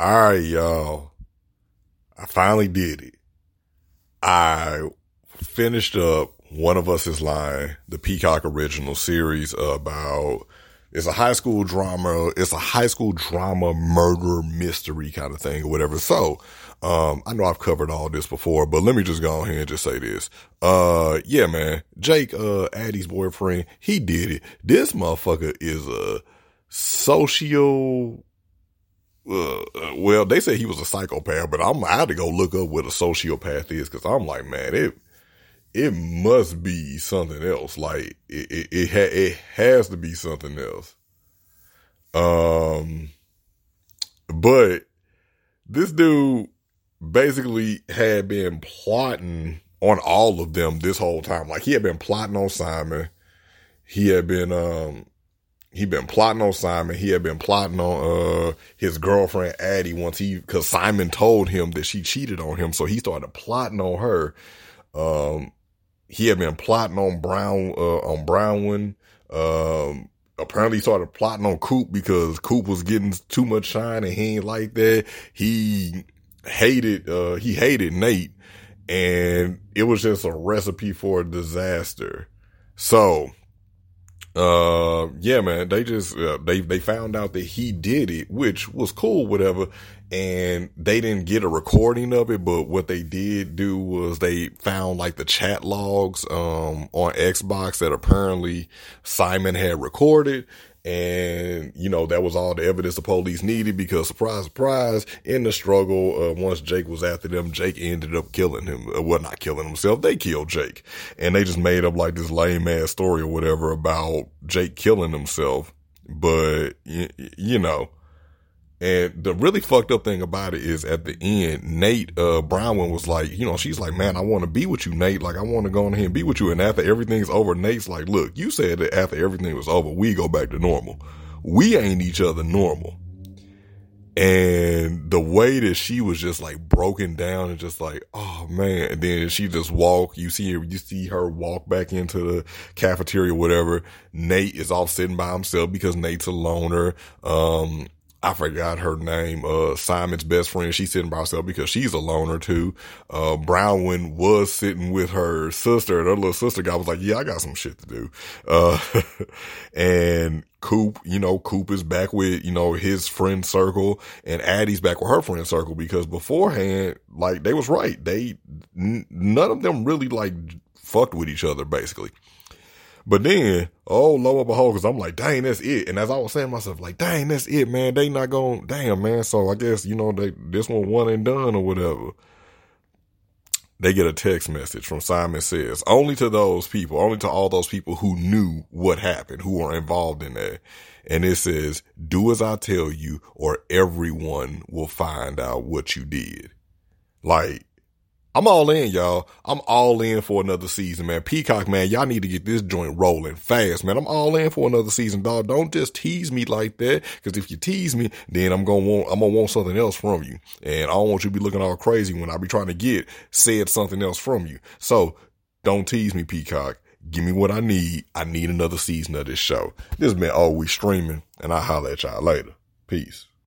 All right, y'all. I finally did it. I finished up One of Us is Lying, the Peacock original series about it's a high school drama, it's a high school drama murder mystery kind of thing or whatever. So, um, I know I've covered all this before, but let me just go ahead and just say this. Uh, yeah, man, Jake, uh, Addie's boyfriend, he did it. This motherfucker is a socio uh, well, they say he was a psychopath, but I'm I had to go look up what a sociopath is because I'm like, man, it it must be something else. Like it it it, ha- it has to be something else. Um, but this dude basically had been plotting on all of them this whole time. Like he had been plotting on Simon. He had been um he been plotting on Simon. He had been plotting on uh his girlfriend Addie once he because Simon told him that she cheated on him, so he started plotting on her. Um, he had been plotting on Brown uh on Bronwyn. Um, apparently started plotting on Coop because Coop was getting too much shine and he ain't like that. He hated uh he hated Nate, and it was just a recipe for a disaster. So uh, yeah, man, they just, uh, they, they found out that he did it, which was cool, whatever. And they didn't get a recording of it, but what they did do was they found like the chat logs, um, on Xbox that apparently Simon had recorded. And, you know, that was all the evidence the police needed because surprise, surprise, in the struggle, uh, once Jake was after them, Jake ended up killing him. Uh, well, not killing himself. They killed Jake and they just made up like this lame ass story or whatever about Jake killing himself. But, you, you know, and the really fucked up thing about it is at the end, Nate, uh, Bronwyn was like, you know, she's like, man, I want to be with you, Nate. Like, I want to go on here and be with you. And after everything's over, Nate's like, look, you said that after everything was over, we go back to normal. We ain't each other normal. And the way that she was just like broken down and just like, oh man. And then she just walk, you see her, you see her walk back into the cafeteria, whatever. Nate is off sitting by himself because Nate's a loner. Um, I forgot her name, uh, Simon's best friend. She's sitting by herself because she's a loner too. Uh, Bronwyn was sitting with her sister and her little sister guy was like, yeah, I got some shit to do. Uh, and Coop, you know, Coop is back with, you know, his friend circle and Addie's back with her friend circle because beforehand, like they was right. They, n- none of them really like fucked with each other basically. But then, oh, lo and behold, cause I'm like, dang, that's it. And as I was saying myself, like, dang, that's it, man. They not going, damn, man. So I guess, you know, they, this one one and done or whatever. They get a text message from Simon says, only to those people, only to all those people who knew what happened, who were involved in that. And it says, do as I tell you or everyone will find out what you did. Like, I'm all in, y'all. I'm all in for another season, man. Peacock, man, y'all need to get this joint rolling fast, man. I'm all in for another season, dog. Don't just tease me like that, because if you tease me, then I'm gonna want, I'm gonna want something else from you, and I don't want you to be looking all crazy when I be trying to get said something else from you. So don't tease me, Peacock. Give me what I need. I need another season of this show. This been always streaming, and I'll holler at y'all later. Peace.